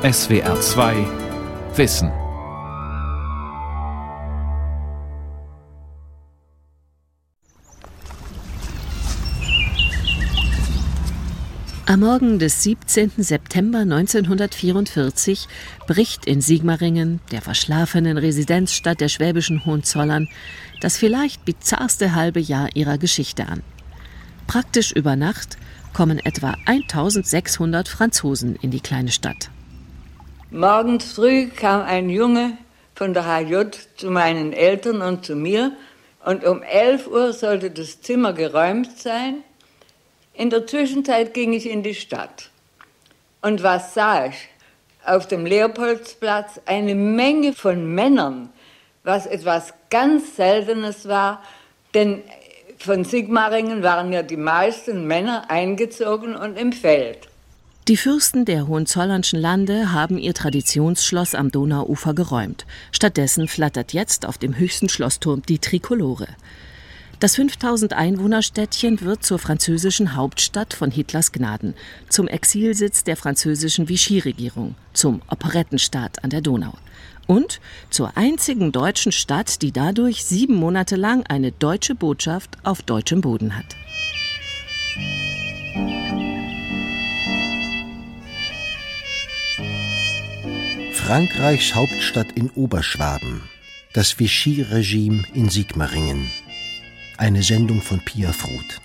SWR 2 Wissen. Am Morgen des 17. September 1944 bricht in Sigmaringen, der verschlafenen Residenzstadt der schwäbischen Hohenzollern, das vielleicht bizarrste halbe Jahr ihrer Geschichte an. Praktisch über Nacht kommen etwa 1600 Franzosen in die kleine Stadt. Morgens früh kam ein Junge von der HJ zu meinen Eltern und zu mir und um 11 Uhr sollte das Zimmer geräumt sein. In der Zwischenzeit ging ich in die Stadt. Und was sah ich? Auf dem Leopoldsplatz eine Menge von Männern, was etwas ganz Seltenes war, denn von Sigmaringen waren ja die meisten Männer eingezogen und im Feld. Die Fürsten der Hohenzollernschen Lande haben ihr Traditionsschloss am Donauufer geräumt. Stattdessen flattert jetzt auf dem höchsten Schlossturm die Trikolore. Das 5000 Einwohnerstädtchen wird zur französischen Hauptstadt von Hitlers Gnaden, zum Exilsitz der französischen Vichy-Regierung, zum Operettenstaat an der Donau und zur einzigen deutschen Stadt, die dadurch sieben Monate lang eine deutsche Botschaft auf deutschem Boden hat. Frankreichs Hauptstadt in Oberschwaben, das Vichy-Regime in Sigmaringen. Eine Sendung von Pia Fruth.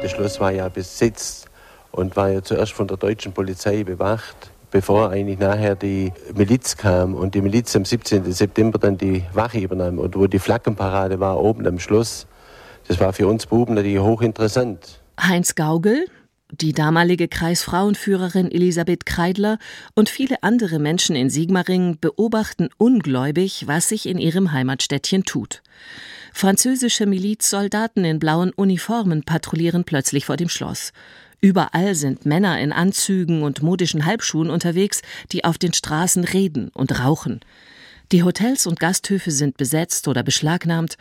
Das Schloss war ja besetzt und war ja zuerst von der deutschen Polizei bewacht, bevor eigentlich nachher die Miliz kam und die Miliz am 17. September dann die Wache übernahm und wo die Flaggenparade war oben am Schloss. Das war für uns Buben natürlich hochinteressant. Heinz Gaugel, die damalige Kreisfrauenführerin Elisabeth Kreidler und viele andere Menschen in Sigmaringen beobachten ungläubig, was sich in ihrem Heimatstädtchen tut. Französische Milizsoldaten in blauen Uniformen patrouillieren plötzlich vor dem Schloss. Überall sind Männer in Anzügen und modischen Halbschuhen unterwegs, die auf den Straßen reden und rauchen. Die Hotels und Gasthöfe sind besetzt oder beschlagnahmt,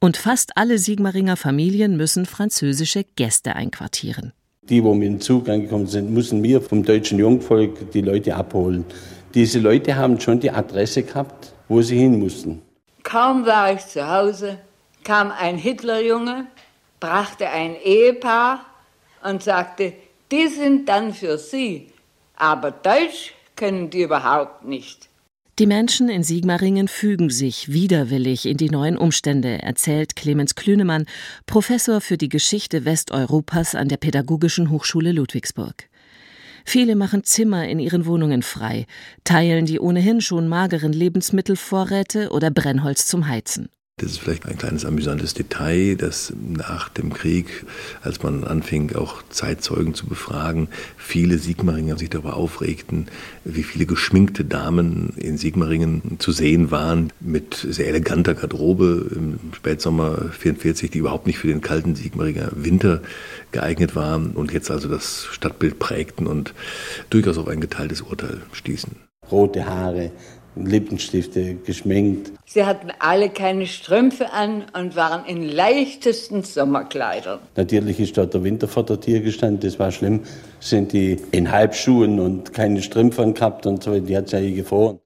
und fast alle Sigmaringer Familien müssen französische Gäste einquartieren. Die, wo mit dem Zug angekommen sind, müssen wir vom deutschen Jungvolk die Leute abholen. Diese Leute haben schon die Adresse gehabt, wo sie hin mussten. Kaum war ich zu Hause, kam ein Hitlerjunge, brachte ein Ehepaar und sagte, die sind dann für Sie, aber Deutsch können die überhaupt nicht. Die Menschen in Sigmaringen fügen sich widerwillig in die neuen Umstände, erzählt Clemens Klünemann, Professor für die Geschichte Westeuropas an der Pädagogischen Hochschule Ludwigsburg. Viele machen Zimmer in ihren Wohnungen frei, teilen die ohnehin schon mageren Lebensmittelvorräte oder Brennholz zum Heizen. Das ist vielleicht ein kleines amüsantes Detail, dass nach dem Krieg, als man anfing, auch Zeitzeugen zu befragen, viele Sigmaringer sich darüber aufregten, wie viele geschminkte Damen in Sigmaringen zu sehen waren, mit sehr eleganter Garderobe im Spätsommer 44, die überhaupt nicht für den kalten Sigmaringer Winter geeignet waren und jetzt also das Stadtbild prägten und durchaus auf ein geteiltes Urteil stießen. Rote Haare, Lippenstifte geschminkt. Sie hatten alle keine Strümpfe an und waren in leichtesten Sommerkleidern. Natürlich ist dort der Winter vor der Tür gestanden, das war schlimm. Sind die in Halbschuhen und keine Strümpfe gehabt und so, die hat es ja gefroren.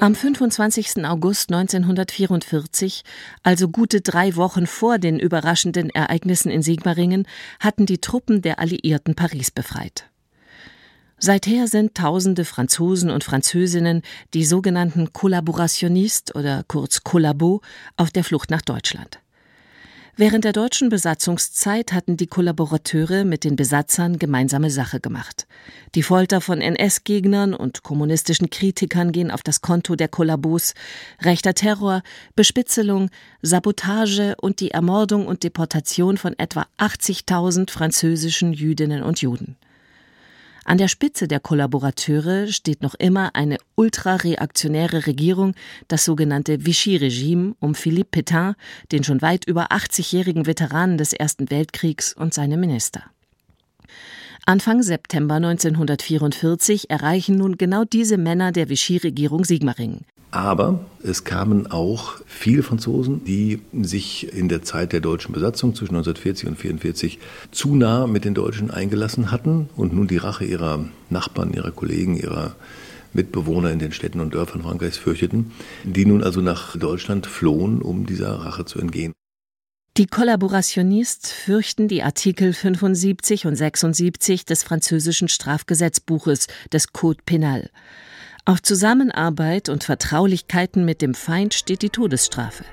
Am 25. August 1944, also gute drei Wochen vor den überraschenden Ereignissen in Sigmaringen, hatten die Truppen der Alliierten Paris befreit. Seither sind tausende Franzosen und Französinnen, die sogenannten Collaborationnistes oder kurz Collabo, auf der Flucht nach Deutschland. Während der deutschen Besatzungszeit hatten die Kollaborateure mit den Besatzern gemeinsame Sache gemacht. Die Folter von NS-Gegnern und kommunistischen Kritikern gehen auf das Konto der Kollabos, rechter Terror, Bespitzelung, Sabotage und die Ermordung und Deportation von etwa 80.000 französischen Jüdinnen und Juden. An der Spitze der Kollaborateure steht noch immer eine ultrareaktionäre Regierung, das sogenannte Vichy-Regime um Philippe Pétain, den schon weit über 80-jährigen Veteranen des Ersten Weltkriegs und seine Minister. Anfang September 1944 erreichen nun genau diese Männer der Vichy-Regierung Sigmaringen. Aber es kamen auch viele Franzosen, die sich in der Zeit der deutschen Besatzung zwischen 1940 und 1944 zu nah mit den Deutschen eingelassen hatten und nun die Rache ihrer Nachbarn, ihrer Kollegen, ihrer Mitbewohner in den Städten und Dörfern Frankreichs fürchteten, die nun also nach Deutschland flohen, um dieser Rache zu entgehen. Die Kollaborationisten fürchten die Artikel 75 und 76 des französischen Strafgesetzbuches des Code Penal. Auf Zusammenarbeit und Vertraulichkeiten mit dem Feind steht die Todesstrafe.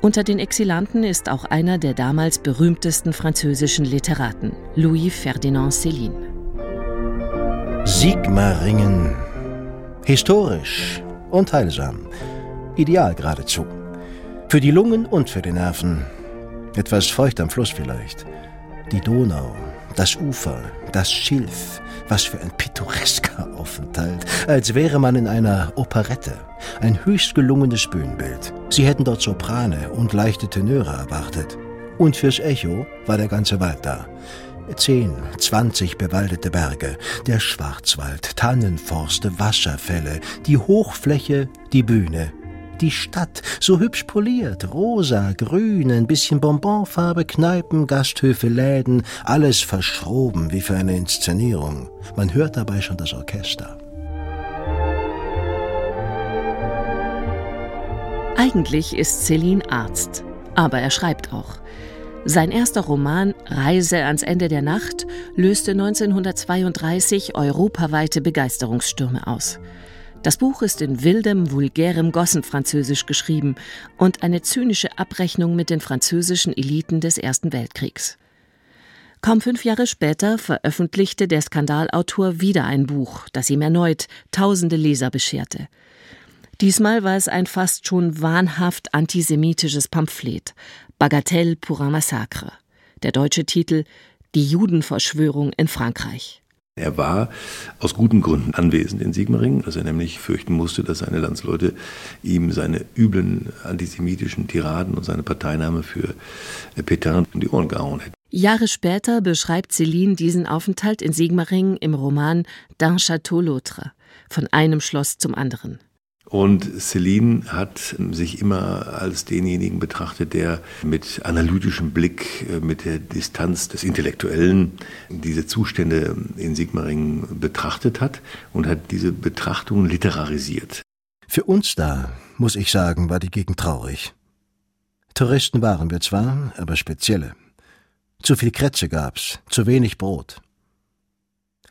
Unter den Exilanten ist auch einer der damals berühmtesten französischen Literaten, Louis Ferdinand Céline. Sigmaringen. Historisch und heilsam. Ideal geradezu. Für die Lungen und für die Nerven. Etwas feucht am Fluss vielleicht. Die Donau, das Ufer, das Schilf, was für ein pittoresker Aufenthalt, als wäre man in einer Operette. Ein höchst gelungenes Bühnenbild. Sie hätten dort Soprane und leichte Tenöre erwartet. Und fürs Echo war der ganze Wald da. Zehn, zwanzig bewaldete Berge, der Schwarzwald, Tannenforste, Wasserfälle, die Hochfläche, die Bühne, die Stadt, so hübsch poliert, rosa, grün, ein bisschen Bonbonfarbe, Kneipen, Gasthöfe, Läden, alles verschroben wie für eine Inszenierung. Man hört dabei schon das Orchester. Eigentlich ist Celine Arzt, aber er schreibt auch. Sein erster Roman Reise ans Ende der Nacht löste 1932 europaweite Begeisterungsstürme aus. Das Buch ist in wildem, vulgärem Gossenfranzösisch geschrieben und eine zynische Abrechnung mit den französischen Eliten des Ersten Weltkriegs. Kaum fünf Jahre später veröffentlichte der Skandalautor wieder ein Buch, das ihm erneut tausende Leser bescherte. Diesmal war es ein fast schon wahnhaft antisemitisches Pamphlet, Bagatelle pour un Massacre. Der deutsche Titel Die Judenverschwörung in Frankreich. Er war aus guten Gründen anwesend in Sigmaringen, dass er nämlich fürchten musste, dass seine Landsleute ihm seine üblen antisemitischen Tiraden und seine Parteinahme für Petain um die Ohren gehauen hätten. Jahre später beschreibt Céline diesen Aufenthalt in Sigmaringen im Roman D'un Château l'autre, von einem Schloss zum anderen. Und Celine hat sich immer als denjenigen betrachtet, der mit analytischem Blick, äh, mit der Distanz des Intellektuellen diese Zustände in Sigmaringen betrachtet hat und hat diese Betrachtung literarisiert. Für uns da, muss ich sagen, war die Gegend traurig. Touristen waren wir zwar, aber spezielle. Zu viel Kretze gab's, zu wenig Brot.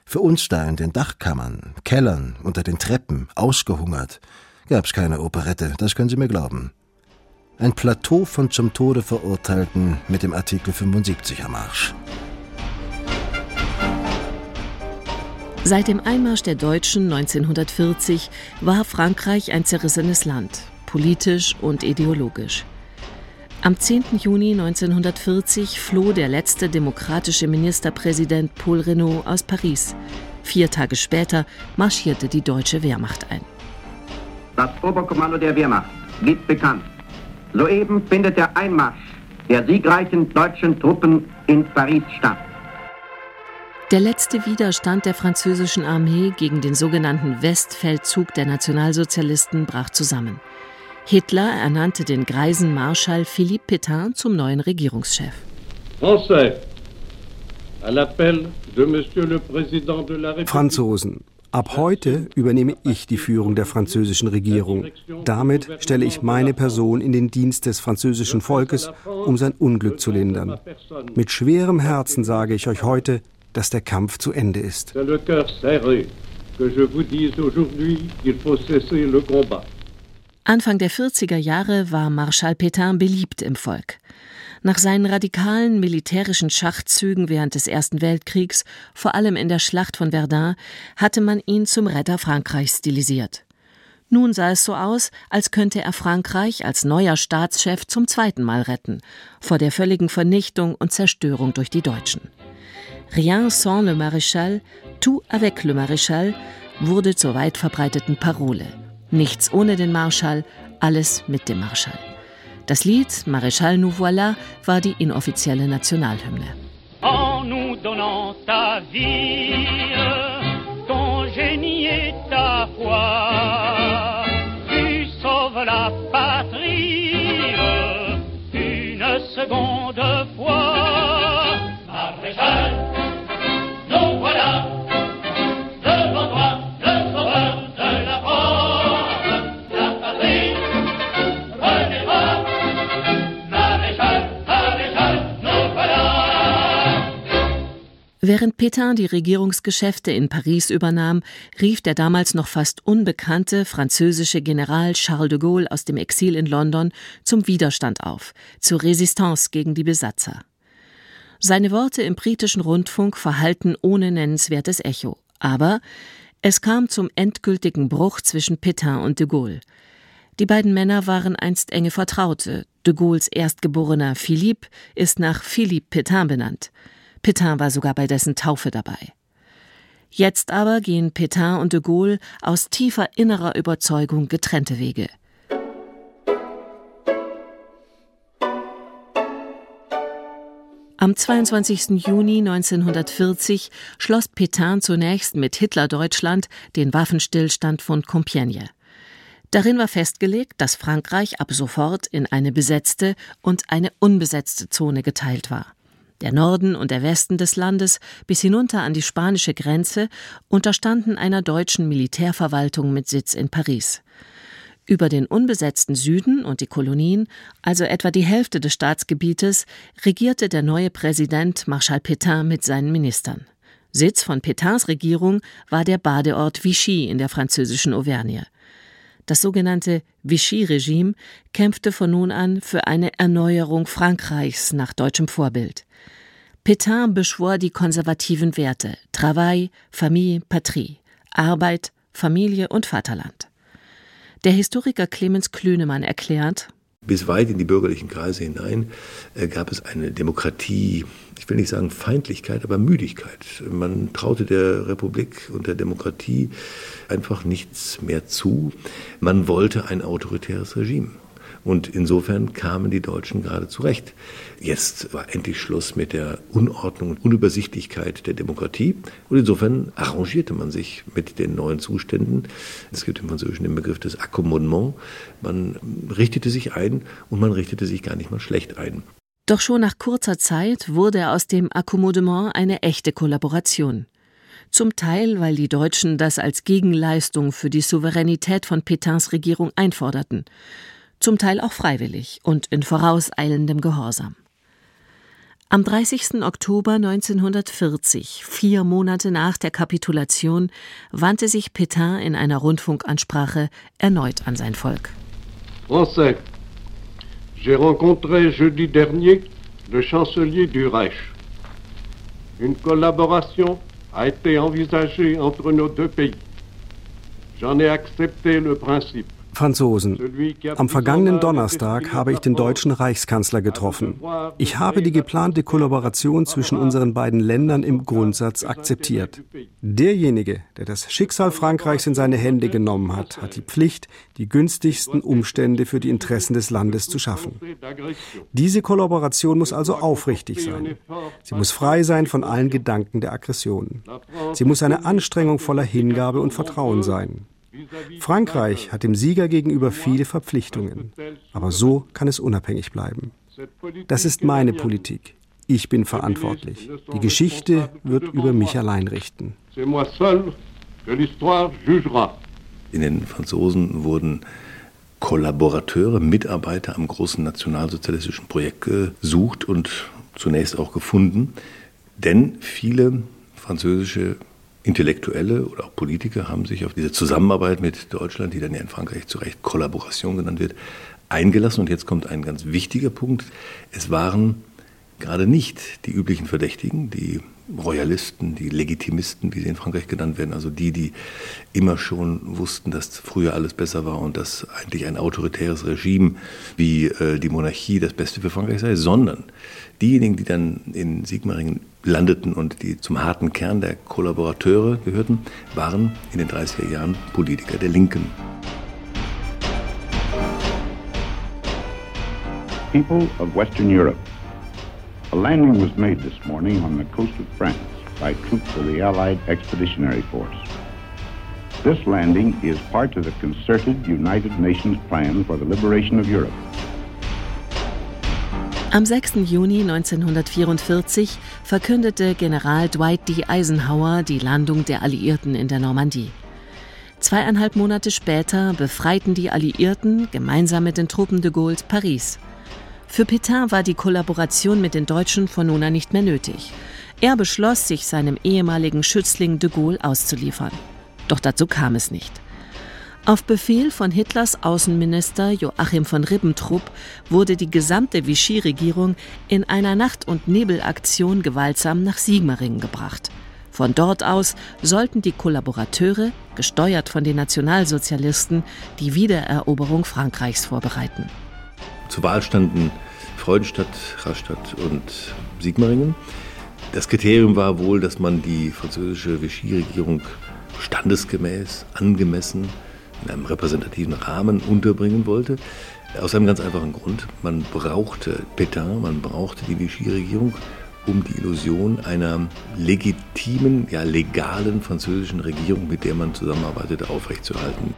Für uns da in den Dachkammern, Kellern, unter den Treppen, ausgehungert, gab's keine Operette, das können Sie mir glauben. Ein Plateau von zum Tode Verurteilten mit dem Artikel 75 am Arsch. Seit dem Einmarsch der Deutschen 1940 war Frankreich ein zerrissenes Land, politisch und ideologisch. Am 10. Juni 1940 floh der letzte demokratische Ministerpräsident Paul Renault aus Paris. Vier Tage später marschierte die deutsche Wehrmacht ein. Das Oberkommando der Wehrmacht gibt bekannt. Soeben findet der Einmarsch der siegreichen deutschen Truppen in Paris statt. Der letzte Widerstand der französischen Armee gegen den sogenannten Westfeldzug der Nationalsozialisten brach zusammen. Hitler ernannte den greisen Marschall Philippe Pétain zum neuen Regierungschef. Franzosen, ab heute übernehme ich die Führung der französischen Regierung. Damit stelle ich meine Person in den Dienst des französischen Volkes, um sein Unglück zu lindern. Mit schwerem Herzen sage ich euch heute, dass der Kampf zu Ende ist. Anfang der 40er Jahre war Marschall Pétain beliebt im Volk. Nach seinen radikalen militärischen Schachzügen während des Ersten Weltkriegs, vor allem in der Schlacht von Verdun, hatte man ihn zum Retter Frankreichs stilisiert. Nun sah es so aus, als könnte er Frankreich als neuer Staatschef zum zweiten Mal retten, vor der völligen Vernichtung und Zerstörung durch die Deutschen. Rien sans le Maréchal, tout avec le Maréchal wurde zur weit verbreiteten Parole. Nichts ohne den Marschall, alles mit dem Marschall. Das Lied Maréchal nous voilà war die inoffizielle Nationalhymne. En nous donnant ta vie, ton génie et ta foi, Während Pétain die Regierungsgeschäfte in Paris übernahm, rief der damals noch fast unbekannte französische General Charles de Gaulle aus dem Exil in London zum Widerstand auf, zur Resistance gegen die Besatzer. Seine Worte im britischen Rundfunk verhallten ohne nennenswertes Echo. Aber es kam zum endgültigen Bruch zwischen Pétain und de Gaulle. Die beiden Männer waren einst enge Vertraute. De Gaulles erstgeborener Philippe ist nach Philippe Pétain benannt. Pétain war sogar bei dessen Taufe dabei. Jetzt aber gehen Pétain und de Gaulle aus tiefer innerer Überzeugung getrennte Wege. Am 22. Juni 1940 schloss Pétain zunächst mit Hitler-Deutschland den Waffenstillstand von Compiègne. Darin war festgelegt, dass Frankreich ab sofort in eine besetzte und eine unbesetzte Zone geteilt war. Der Norden und der Westen des Landes bis hinunter an die spanische Grenze unterstanden einer deutschen Militärverwaltung mit Sitz in Paris. Über den unbesetzten Süden und die Kolonien, also etwa die Hälfte des Staatsgebietes, regierte der neue Präsident Marschall Pétain mit seinen Ministern. Sitz von Pétains Regierung war der Badeort Vichy in der französischen Auvergne. Das sogenannte Vichy-Regime kämpfte von nun an für eine Erneuerung Frankreichs nach deutschem Vorbild. Pétain beschwor die konservativen Werte Travail, Famille, Patrie, Arbeit, Familie und Vaterland. Der Historiker Clemens Klünemann erklärt, bis weit in die bürgerlichen Kreise hinein äh, gab es eine Demokratie, ich will nicht sagen Feindlichkeit, aber Müdigkeit. Man traute der Republik und der Demokratie einfach nichts mehr zu. Man wollte ein autoritäres Regime. Und insofern kamen die Deutschen gerade zurecht. Jetzt war endlich Schluss mit der Unordnung und Unübersichtlichkeit der Demokratie. Und insofern arrangierte man sich mit den neuen Zuständen. Es gibt im Französischen den Begriff des Accommodement. Man richtete sich ein und man richtete sich gar nicht mal schlecht ein. Doch schon nach kurzer Zeit wurde aus dem Akkommodement eine echte Kollaboration. Zum Teil, weil die Deutschen das als Gegenleistung für die Souveränität von Pétains Regierung einforderten zum Teil auch freiwillig und in vorauseilendem Gehorsam. Am 30. Oktober 1940, vier Monate nach der Kapitulation, wandte sich Pétain in einer Rundfunkansprache erneut an sein Volk. Français, j'ai rencontré jeudi dernier le chancelier du Reich. Une collaboration a été envisagée entre nos deux pays. J'en ai accepté le principe. Franzosen. Am vergangenen Donnerstag habe ich den deutschen Reichskanzler getroffen. Ich habe die geplante Kollaboration zwischen unseren beiden Ländern im Grundsatz akzeptiert. Derjenige, der das Schicksal Frankreichs in seine Hände genommen hat, hat die Pflicht, die günstigsten Umstände für die Interessen des Landes zu schaffen. Diese Kollaboration muss also aufrichtig sein. Sie muss frei sein von allen Gedanken der Aggression. Sie muss eine Anstrengung voller Hingabe und Vertrauen sein. Frankreich hat dem Sieger gegenüber viele Verpflichtungen, aber so kann es unabhängig bleiben. Das ist meine Politik. Ich bin verantwortlich. Die Geschichte wird über mich allein richten. In den Franzosen wurden Kollaborateure, Mitarbeiter am großen nationalsozialistischen Projekt gesucht und zunächst auch gefunden, denn viele französische Intellektuelle oder auch Politiker haben sich auf diese Zusammenarbeit mit Deutschland, die dann ja in Frankreich zu Recht Kollaboration genannt wird, eingelassen. Und jetzt kommt ein ganz wichtiger Punkt. Es waren gerade nicht die üblichen Verdächtigen, die Royalisten, die Legitimisten, wie sie in Frankreich genannt werden, also die, die immer schon wussten, dass früher alles besser war und dass eigentlich ein autoritäres Regime wie äh, die Monarchie das Beste für Frankreich sei, sondern diejenigen, die dann in Sigmaringen landeten und die zum harten Kern der Kollaborateure gehörten, waren in den 30er Jahren Politiker der Linken. People of Western Europe. A landing was made this morning on the coast of France by troops of the Allied Expeditionary Force. This landing is part of the concerted United Nations plan for the liberation of Europe. Am 6. Juni 1944 verkündete General Dwight D. Eisenhower die Landung der Alliierten in der Normandie. Zweieinhalb Monate später befreiten die Alliierten gemeinsam mit den Truppen de Gaulle Paris. Für Pétain war die Kollaboration mit den Deutschen von nun an nicht mehr nötig. Er beschloss, sich seinem ehemaligen Schützling de Gaulle auszuliefern. Doch dazu kam es nicht. Auf Befehl von Hitlers Außenminister Joachim von Ribbentrop wurde die gesamte Vichy-Regierung in einer Nacht- und Nebelaktion gewaltsam nach Sigmaringen gebracht. Von dort aus sollten die Kollaborateure, gesteuert von den Nationalsozialisten, die Wiedereroberung Frankreichs vorbereiten. Zur Wahl standen Freudenstadt, Rastatt und Sigmaringen. Das Kriterium war wohl, dass man die französische Vichy-Regierung standesgemäß, angemessen in einem repräsentativen Rahmen unterbringen wollte. Aus einem ganz einfachen Grund. Man brauchte Pétain, man brauchte die Vichy-Regierung, um die Illusion einer legitimen, ja legalen französischen Regierung, mit der man zusammenarbeitete, aufrechtzuerhalten.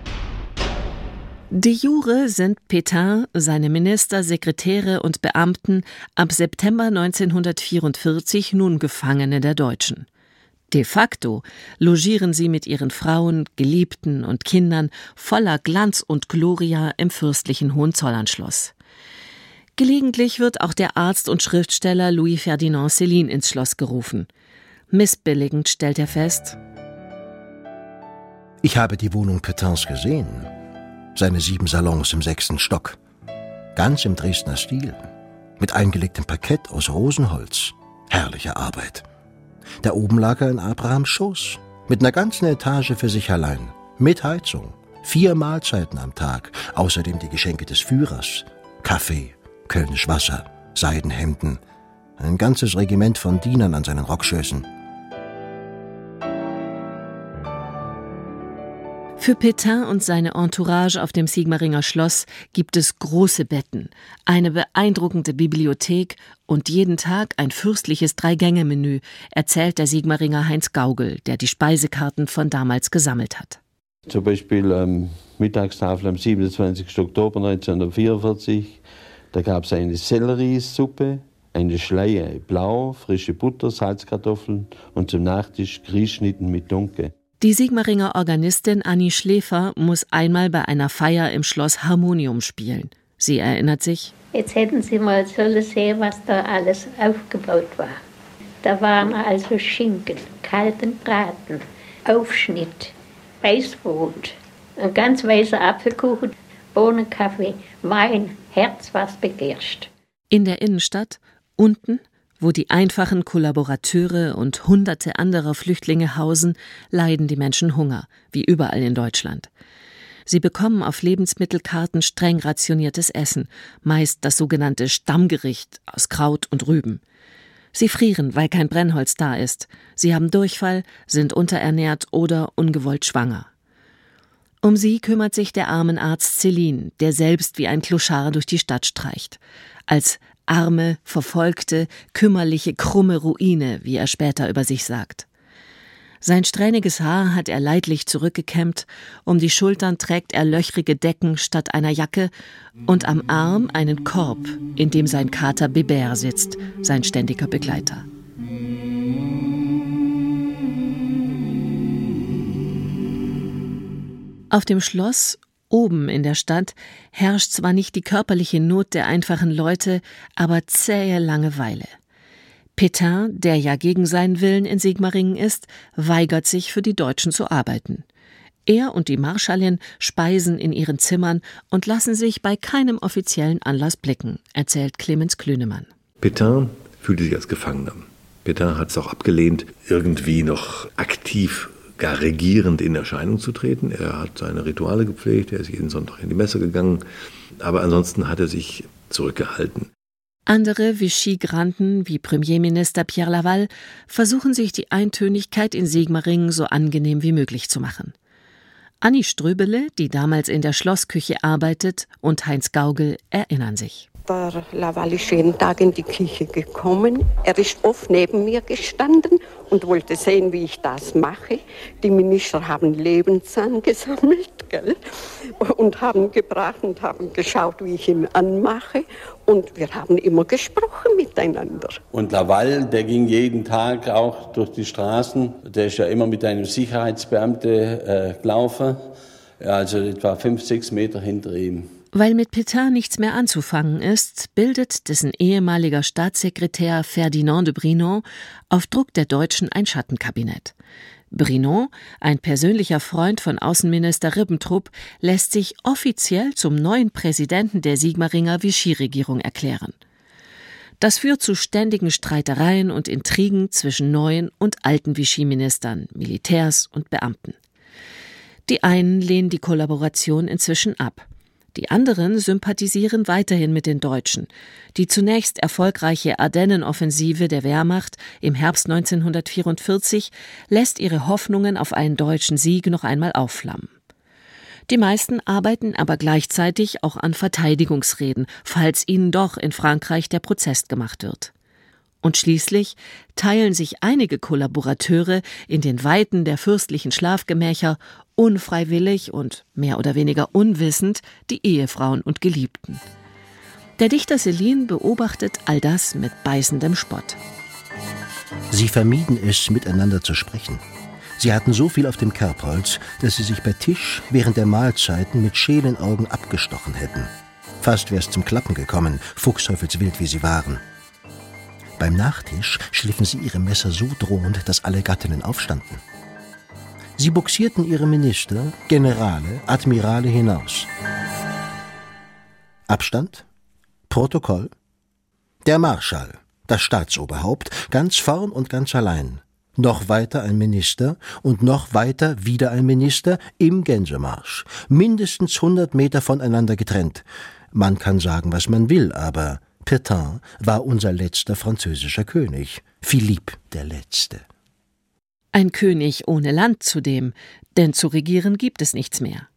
De jure sind Pétain, seine Minister, Sekretäre und Beamten ab September 1944 nun Gefangene der Deutschen. De facto logieren sie mit ihren Frauen, Geliebten und Kindern voller Glanz und Gloria im fürstlichen Hohenzollernschloss. Gelegentlich wird auch der Arzt und Schriftsteller Louis Ferdinand Céline ins Schloss gerufen. Missbilligend stellt er fest: Ich habe die Wohnung Petins gesehen. Seine sieben Salons im sechsten Stock. Ganz im Dresdner Stil. Mit eingelegtem Parkett aus Rosenholz. Herrliche Arbeit. Da oben lag er in Abrahams Schoß, mit einer ganzen Etage für sich allein, mit Heizung, vier Mahlzeiten am Tag, außerdem die Geschenke des Führers, Kaffee, Kölnisch Wasser, Seidenhemden, ein ganzes Regiment von Dienern an seinen Rockschößen. Für Pétain und seine Entourage auf dem Sigmaringer Schloss gibt es große Betten, eine beeindruckende Bibliothek und jeden Tag ein fürstliches Drei-Gänge-Menü, erzählt der Sigmaringer Heinz Gaugel, der die Speisekarten von damals gesammelt hat. Zum Beispiel ähm, Mittagstafel am 27. Oktober 1944. Da gab es eine Selleriesuppe, eine Schleie blau, frische Butter, Salzkartoffeln und zum Nachtisch Grießschnitten mit Dunke. Die Sigmaringer Organistin Annie Schläfer muss einmal bei einer Feier im Schloss Harmonium spielen. Sie erinnert sich. Jetzt hätten Sie mal sollen sehen, was da alles aufgebaut war. Da waren also Schinken, kalten Braten, Aufschnitt, Weißbrot, ein ganz weißer Apfelkuchen, Bohnenkaffee, Wein, Herz, was begehrst. In der Innenstadt, unten, wo die einfachen Kollaborateure und hunderte anderer Flüchtlinge hausen, leiden die Menschen Hunger, wie überall in Deutschland. Sie bekommen auf Lebensmittelkarten streng rationiertes Essen, meist das sogenannte Stammgericht aus Kraut und Rüben. Sie frieren, weil kein Brennholz da ist. Sie haben Durchfall, sind unterernährt oder ungewollt schwanger. Um sie kümmert sich der Armenarzt Celine, der selbst wie ein Kloschar durch die Stadt streicht. Als arme, verfolgte, kümmerliche, krumme Ruine, wie er später über sich sagt. Sein strähniges Haar hat er leidlich zurückgekämmt, um die Schultern trägt er löchrige Decken statt einer Jacke und am Arm einen Korb, in dem sein Kater Bébert sitzt, sein ständiger Begleiter. Auf dem Schloss Oben in der Stadt herrscht zwar nicht die körperliche Not der einfachen Leute, aber zähe Langeweile. Pétain, der ja gegen seinen Willen in Sigmaringen ist, weigert sich, für die Deutschen zu arbeiten. Er und die Marschallin speisen in ihren Zimmern und lassen sich bei keinem offiziellen Anlass blicken, erzählt Clemens Klünemann. Pétain fühlte sich als Gefangener. Pétain hat es auch abgelehnt, irgendwie noch aktiv gar regierend in Erscheinung zu treten. Er hat seine Rituale gepflegt, er ist jeden Sonntag in die Messe gegangen, aber ansonsten hat er sich zurückgehalten. Andere Vichy-Granden wie Premierminister Pierre Laval versuchen sich die Eintönigkeit in Sigmaringen so angenehm wie möglich zu machen. Annie Ströbele, die damals in der Schlossküche arbeitet, und Heinz Gaugel erinnern sich. Der Laval ist jeden Tag in die Küche gekommen. Er ist oft neben mir gestanden und wollte sehen, wie ich das mache. Die Minister haben Lebenszahn gesammelt gell? und haben gebracht und haben geschaut, wie ich ihn anmache. Und wir haben immer gesprochen miteinander. Und Laval, der ging jeden Tag auch durch die Straßen. Der ist ja immer mit einem Sicherheitsbeamten äh, gelaufen, also etwa fünf, sechs Meter hinter ihm. Weil mit Pétain nichts mehr anzufangen ist, bildet dessen ehemaliger Staatssekretär Ferdinand de Brinon auf Druck der Deutschen ein Schattenkabinett. Brinon, ein persönlicher Freund von Außenminister Ribbentrop, lässt sich offiziell zum neuen Präsidenten der Sigmaringer Vichy-Regierung erklären. Das führt zu ständigen Streitereien und Intrigen zwischen neuen und alten Vichy-Ministern, Militärs und Beamten. Die einen lehnen die Kollaboration inzwischen ab. Die anderen sympathisieren weiterhin mit den Deutschen. Die zunächst erfolgreiche Ardennenoffensive der Wehrmacht im Herbst 1944 lässt ihre Hoffnungen auf einen deutschen Sieg noch einmal aufflammen. Die meisten arbeiten aber gleichzeitig auch an Verteidigungsreden, falls ihnen doch in Frankreich der Prozess gemacht wird. Und schließlich teilen sich einige Kollaborateure in den Weiten der fürstlichen Schlafgemächer unfreiwillig und mehr oder weniger unwissend die Ehefrauen und Geliebten. Der Dichter Celine beobachtet all das mit beißendem Spott. Sie vermieden es, miteinander zu sprechen. Sie hatten so viel auf dem Kerbholz, dass sie sich bei Tisch während der Mahlzeiten mit schälen Augen abgestochen hätten. Fast wär's zum Klappen gekommen, fuchsteufelswild wie sie waren. Beim Nachtisch schliffen sie ihre Messer so drohend, dass alle Gattinnen aufstanden. Sie buxierten ihre Minister, Generale, Admirale hinaus. Abstand? Protokoll? Der Marschall, das Staatsoberhaupt, ganz vorn und ganz allein. Noch weiter ein Minister und noch weiter wieder ein Minister im Gänsemarsch, mindestens hundert Meter voneinander getrennt. Man kann sagen, was man will, aber Pétain war unser letzter französischer König, Philippe der Letzte. Ein König ohne Land zudem, denn zu regieren gibt es nichts mehr.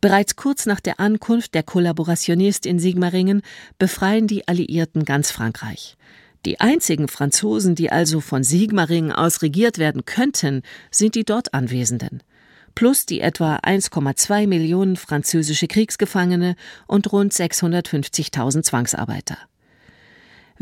Bereits kurz nach der Ankunft der Kollaborationist in Sigmaringen befreien die Alliierten ganz Frankreich. Die einzigen Franzosen, die also von Sigmaringen aus regiert werden könnten, sind die dort Anwesenden. Plus die etwa 1,2 Millionen französische Kriegsgefangene und rund 650.000 Zwangsarbeiter.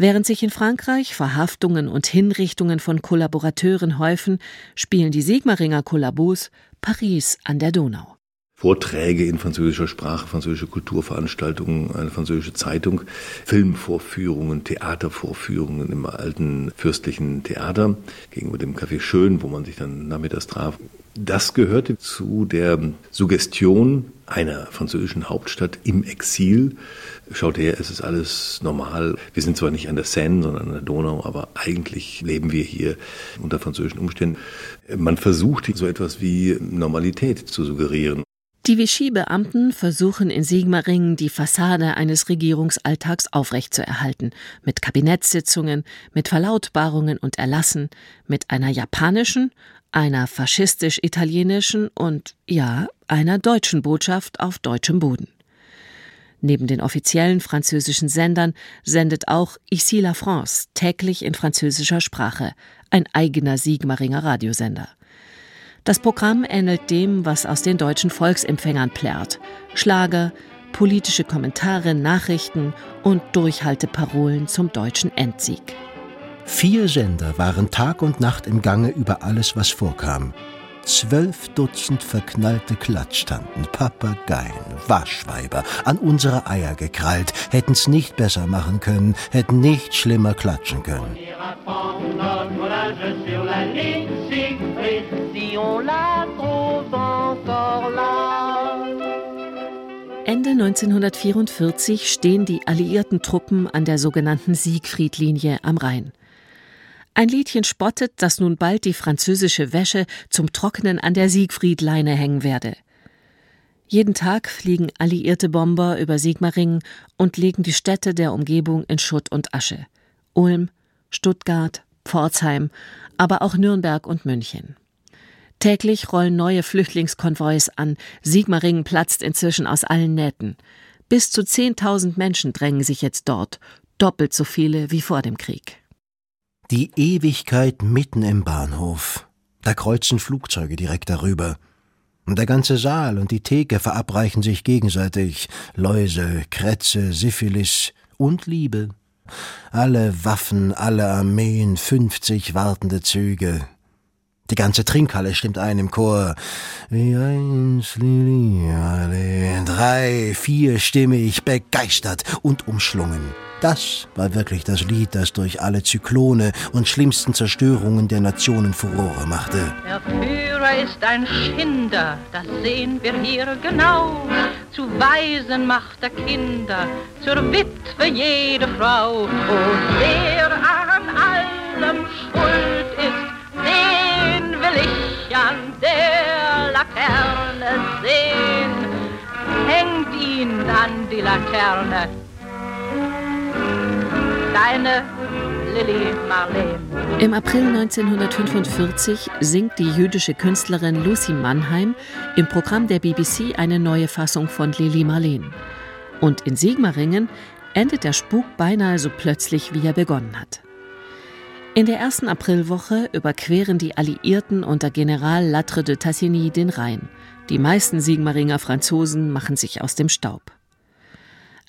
Während sich in Frankreich Verhaftungen und Hinrichtungen von Kollaborateuren häufen, spielen die Sigmaringer Kollabos Paris an der Donau. Vorträge in französischer Sprache, französische Kulturveranstaltungen, eine französische Zeitung, Filmvorführungen, Theatervorführungen im alten fürstlichen Theater gegenüber dem Café Schön, wo man sich dann nachmittags traf. Das gehörte zu der Suggestion einer französischen Hauptstadt im Exil. Schaut her, es ist alles normal. Wir sind zwar nicht an der Seine, sondern an der Donau, aber eigentlich leben wir hier unter französischen Umständen. Man versucht so etwas wie Normalität zu suggerieren. Die Vichy-Beamten versuchen in Sigmaringen die Fassade eines Regierungsalltags aufrechtzuerhalten, mit Kabinettssitzungen, mit Verlautbarungen und Erlassen, mit einer japanischen, einer faschistisch-italienischen und ja, einer deutschen Botschaft auf deutschem Boden. Neben den offiziellen französischen Sendern sendet auch Ici la France täglich in französischer Sprache, ein eigener Sigmaringer Radiosender. Das Programm ähnelt dem, was aus den deutschen Volksempfängern plärrt. Schlager, politische Kommentare, Nachrichten und Durchhalteparolen zum deutschen Endsieg. Vier Sender waren Tag und Nacht im Gange über alles, was vorkam. Zwölf Dutzend verknallte Klatschtanten, Papageien, Waschweiber, an unsere Eier gekrallt, hätten's nicht besser machen können, hätten nicht schlimmer klatschen können. Ende 1944 stehen die alliierten Truppen an der sogenannten Siegfriedlinie am Rhein. Ein Liedchen spottet, dass nun bald die französische Wäsche zum Trocknen an der Siegfriedleine hängen werde. Jeden Tag fliegen alliierte Bomber über Sigmaringen und legen die Städte der Umgebung in Schutt und Asche. Ulm, Stuttgart, Pforzheim, aber auch Nürnberg und München. Täglich rollen neue Flüchtlingskonvois an, Sigmaringen platzt inzwischen aus allen Nähten. Bis zu 10.000 Menschen drängen sich jetzt dort, doppelt so viele wie vor dem Krieg. Die Ewigkeit mitten im Bahnhof. Da kreuzen Flugzeuge direkt darüber. Und der ganze Saal und die Theke verabreichen sich gegenseitig Läuse, Krätze, Syphilis und Liebe. Alle Waffen, alle Armeen, fünfzig wartende Züge. Die ganze Trinkhalle stimmt ein im Chor. Wie eins Liliale. Drei, vierstimmig, begeistert und umschlungen. Das war wirklich das Lied, das durch alle Zyklone und schlimmsten Zerstörungen der Nationen Furore machte. Der Führer ist ein Schinder, das sehen wir hier genau. Zu Waisen macht er Kinder, zur Witwe jede Frau. Und wer an allem schuld ist, will ich an der Laterne sehen. Hängt ihn an die Laterne deine Lilly Marlene. Im April 1945 singt die jüdische Künstlerin Lucy Mannheim im Programm der BBC eine neue Fassung von Lili Marleen. Und in Sigmaringen endet der Spuk beinahe so plötzlich, wie er begonnen hat. In der ersten Aprilwoche überqueren die Alliierten unter General Latre de Tassigny den Rhein. Die meisten Sigmaringer Franzosen machen sich aus dem Staub.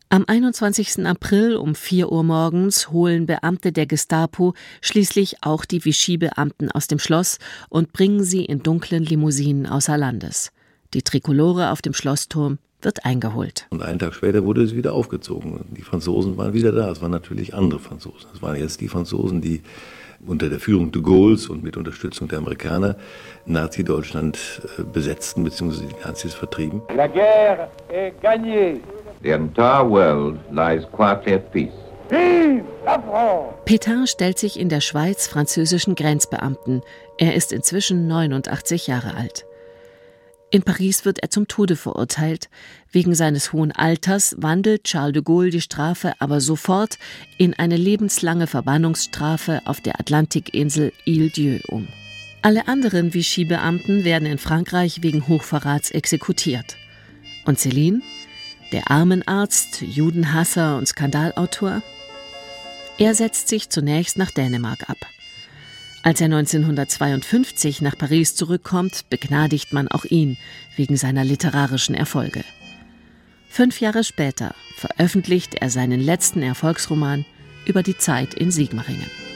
Am 21. April um 4 Uhr morgens holen Beamte der Gestapo schließlich auch die Vichy-Beamten aus dem Schloss und bringen sie in dunklen Limousinen außer Landes. Die Trikolore auf dem Schlossturm wird eingeholt. Und einen Tag später wurde es wieder aufgezogen. Die Franzosen waren wieder da. Es waren natürlich andere Franzosen. Es waren jetzt die Franzosen, die unter der Führung de Gaulles und mit Unterstützung der Amerikaner Nazi-Deutschland äh, besetzten bzw. die Nazis vertrieben. La guerre est gagnée. The entire world lies quietly at peace. Pétain stellt sich in der Schweiz französischen Grenzbeamten. Er ist inzwischen 89 Jahre alt. In Paris wird er zum Tode verurteilt. Wegen seines hohen Alters wandelt Charles de Gaulle die Strafe aber sofort in eine lebenslange Verbannungsstrafe auf der Atlantikinsel Ile-Dieu um. Alle anderen Vichy-Beamten werden in Frankreich wegen Hochverrats exekutiert. Und Céline? der Armenarzt, Judenhasser und Skandalautor? Er setzt sich zunächst nach Dänemark ab. Als er 1952 nach Paris zurückkommt, begnadigt man auch ihn wegen seiner literarischen Erfolge. Fünf Jahre später veröffentlicht er seinen letzten Erfolgsroman über die Zeit in Sigmaringen.